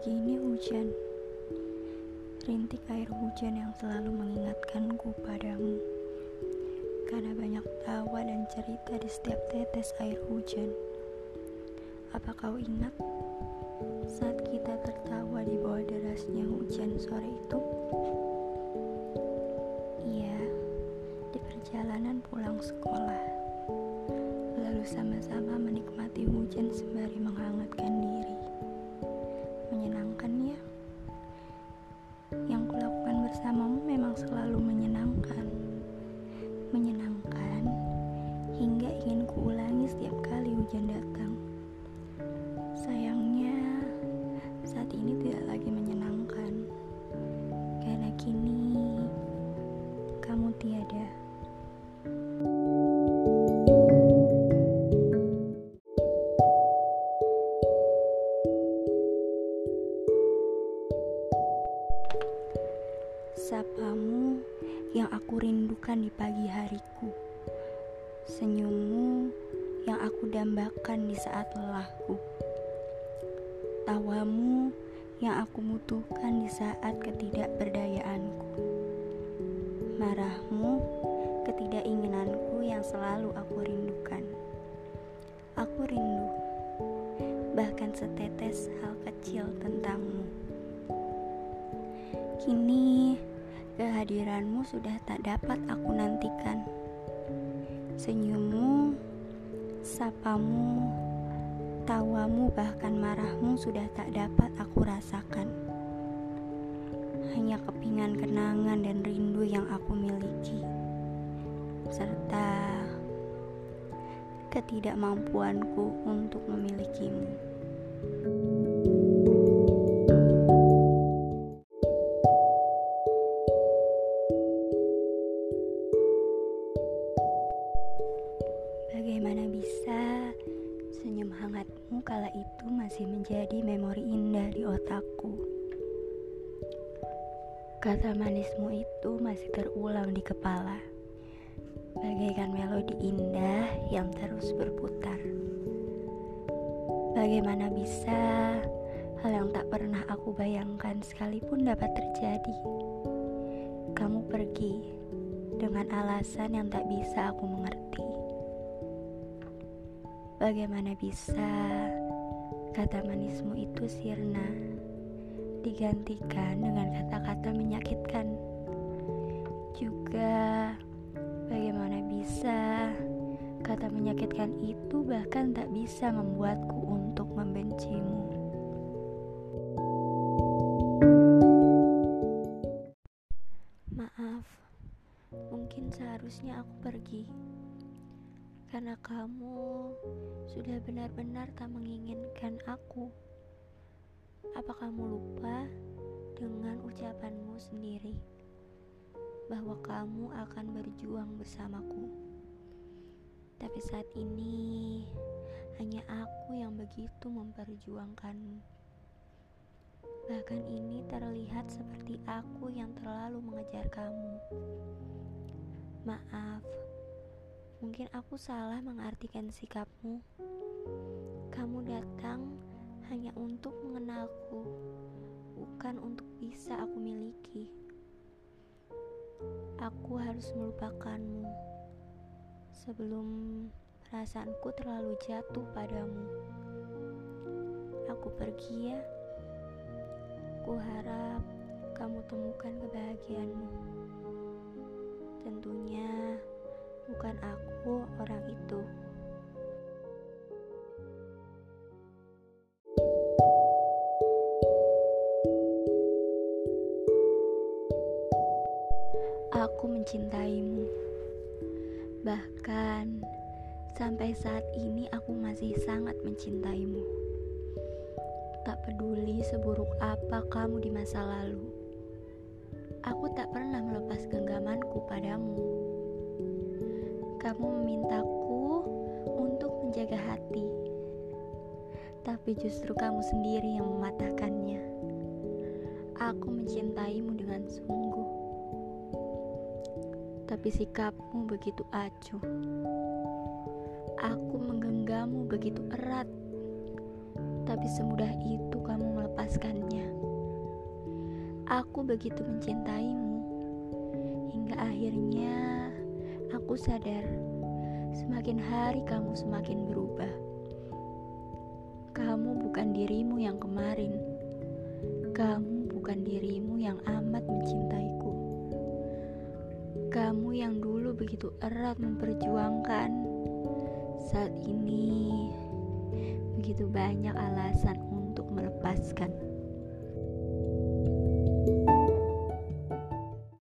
Pagi ini hujan. Rintik air hujan yang selalu mengingatkanku padamu. Karena banyak tawa dan cerita di setiap tetes air hujan. Apa kau ingat saat kita tertawa di bawah derasnya hujan sore itu? Iya, di perjalanan pulang sekolah. Lalu sama-sama menikmati hujan sembari menghangatkan diri menyenangkan ya. Yang kulakukan bersamamu memang selalu menyenangkan. Sapamu yang aku rindukan di pagi hariku. Senyummu yang aku dambakan di saat lelahku. Tawamu yang aku butuhkan di saat ketidakberdayaanku. Marahmu, ketidakinginanku yang selalu aku kehadiranmu sudah tak dapat aku nantikan. Senyummu, sapamu, tawamu, bahkan marahmu sudah tak dapat aku rasakan. Hanya kepingan kenangan dan rindu yang aku miliki, serta ketidakmampuanku untuk memilikimu. Senyum hangatmu kala itu masih menjadi memori indah di otakku? Kata manismu itu masih terulang di kepala, bagaikan melodi indah yang terus berputar. Bagaimana bisa hal yang tak pernah aku bayangkan sekalipun dapat terjadi? Kamu pergi dengan alasan yang tak bisa aku mengerti. Bagaimana bisa kata manismu itu sirna digantikan dengan kata-kata menyakitkan? Juga bagaimana bisa kata menyakitkan itu bahkan tak bisa membuatku untuk membencimu? Maaf, mungkin seharusnya aku pergi karena kamu sudah benar-benar tak menginginkan aku. Apa kamu lupa dengan ucapanmu sendiri bahwa kamu akan berjuang bersamaku? Tapi saat ini hanya aku yang begitu memperjuangkanmu. Bahkan ini terlihat seperti aku yang terlalu mengejar kamu. Maaf, mungkin aku salah mengartikan sikapmu. Kamu datang hanya untuk mengenalku, bukan untuk bisa aku miliki. Aku harus melupakanmu sebelum perasaanku terlalu jatuh padamu. Aku pergi ya. Ku harap kamu temukan kebahagiaanmu. Tentunya bukan aku orang itu. Aku mencintaimu. Bahkan sampai saat ini aku masih sangat mencintaimu. Tak peduli seburuk apa kamu di masa lalu. Aku tak pernah melepas genggamanku padamu. Kamu memintaku untuk menjaga hati, tapi justru kamu sendiri yang mematahkannya. Aku mencintaimu dengan sungguh, tapi sikapmu begitu acuh. Aku menggenggammu begitu erat, tapi semudah itu kamu melepaskannya. Aku begitu mencintaimu hingga akhirnya aku sadar semakin hari kamu semakin berubah. Kamu bukan dirimu yang kemarin. Kamu bukan dirimu yang amat mencintaiku. Kamu yang dulu begitu erat memperjuangkan, saat ini begitu banyak alasan untuk melepaskan.